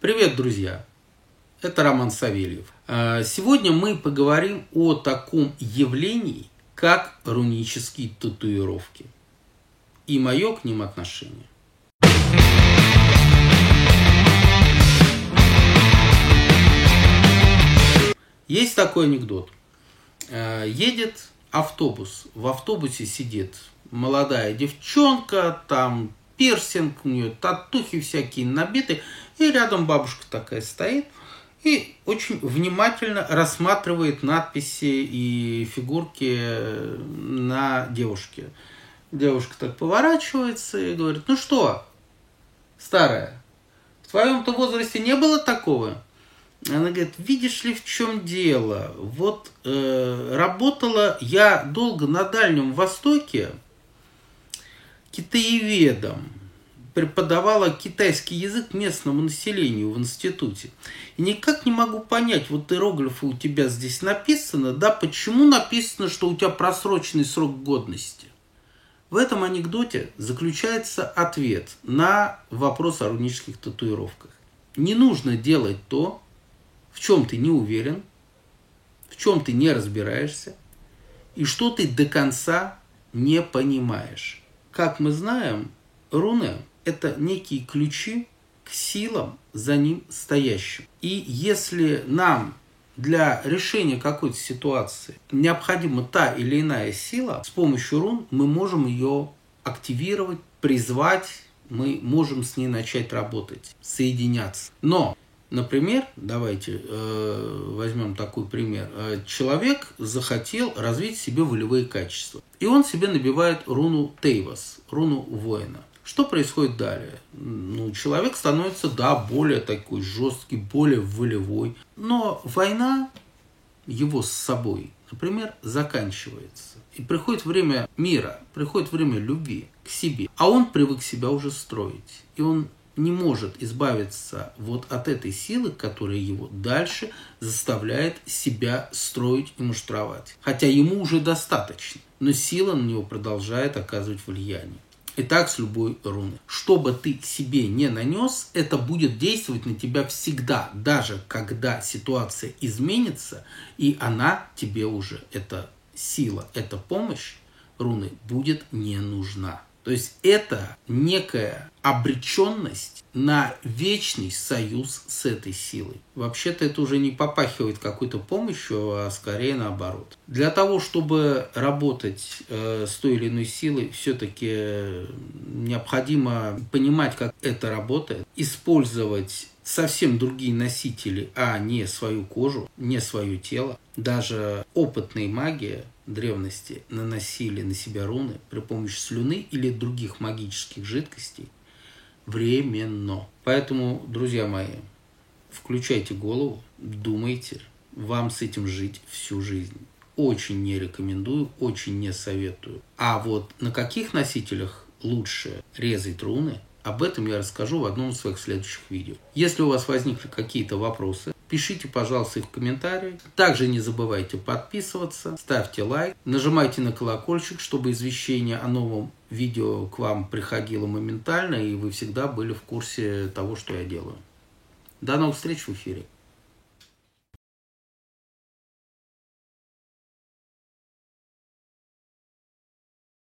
Привет, друзья! Это Роман Савельев. А, сегодня мы поговорим о таком явлении, как рунические татуировки и мое к ним отношение. Есть такой анекдот. А, едет автобус. В автобусе сидит молодая девчонка, там пирсинг, у нее татухи всякие набиты, и рядом бабушка такая стоит и очень внимательно рассматривает надписи и фигурки на девушке. Девушка так поворачивается и говорит, ну что, старая, в твоем-то возрасте не было такого? Она говорит, видишь ли, в чем дело? Вот э, работала я долго на Дальнем Востоке, китаеведом, преподавала китайский язык местному населению в институте. И никак не могу понять, вот иероглифы у тебя здесь написано, да, почему написано, что у тебя просроченный срок годности? В этом анекдоте заключается ответ на вопрос о рунических татуировках. Не нужно делать то, в чем ты не уверен, в чем ты не разбираешься и что ты до конца не понимаешь. Как мы знаем, руны – это некие ключи к силам за ним стоящим. И если нам для решения какой-то ситуации необходима та или иная сила, с помощью рун мы можем ее активировать, призвать, мы можем с ней начать работать, соединяться. Но Например, давайте э, возьмем такой пример. Э, человек захотел развить себе волевые качества. И он себе набивает руну Тейвас, руну воина. Что происходит далее? Ну, человек становится, да, более такой жесткий, более волевой. Но война его с собой, например, заканчивается. И приходит время мира, приходит время любви к себе. А он привык себя уже строить. И он не может избавиться вот от этой силы, которая его дальше заставляет себя строить и муштровать. Хотя ему уже достаточно, но сила на него продолжает оказывать влияние. И так с любой руной. Что бы ты себе не нанес, это будет действовать на тебя всегда, даже когда ситуация изменится, и она тебе уже, эта сила, эта помощь руны будет не нужна. То есть это некая обреченность на вечный союз с этой силой. Вообще-то это уже не попахивает какой-то помощью, а скорее наоборот. Для того, чтобы работать э, с той или иной силой, все-таки необходимо понимать, как это работает, использовать совсем другие носители, а не свою кожу, не свое тело. Даже опытные маги древности наносили на себя руны при помощи слюны или других магических жидкостей временно. Поэтому, друзья мои, включайте голову, думайте, вам с этим жить всю жизнь. Очень не рекомендую, очень не советую. А вот на каких носителях лучше резать руны, об этом я расскажу в одном из своих следующих видео. Если у вас возникли какие-то вопросы, Пишите, пожалуйста, их в комментарии. Также не забывайте подписываться, ставьте лайк, нажимайте на колокольчик, чтобы извещение о новом видео к вам приходило моментально, и вы всегда были в курсе того, что я делаю. До новых встреч в эфире.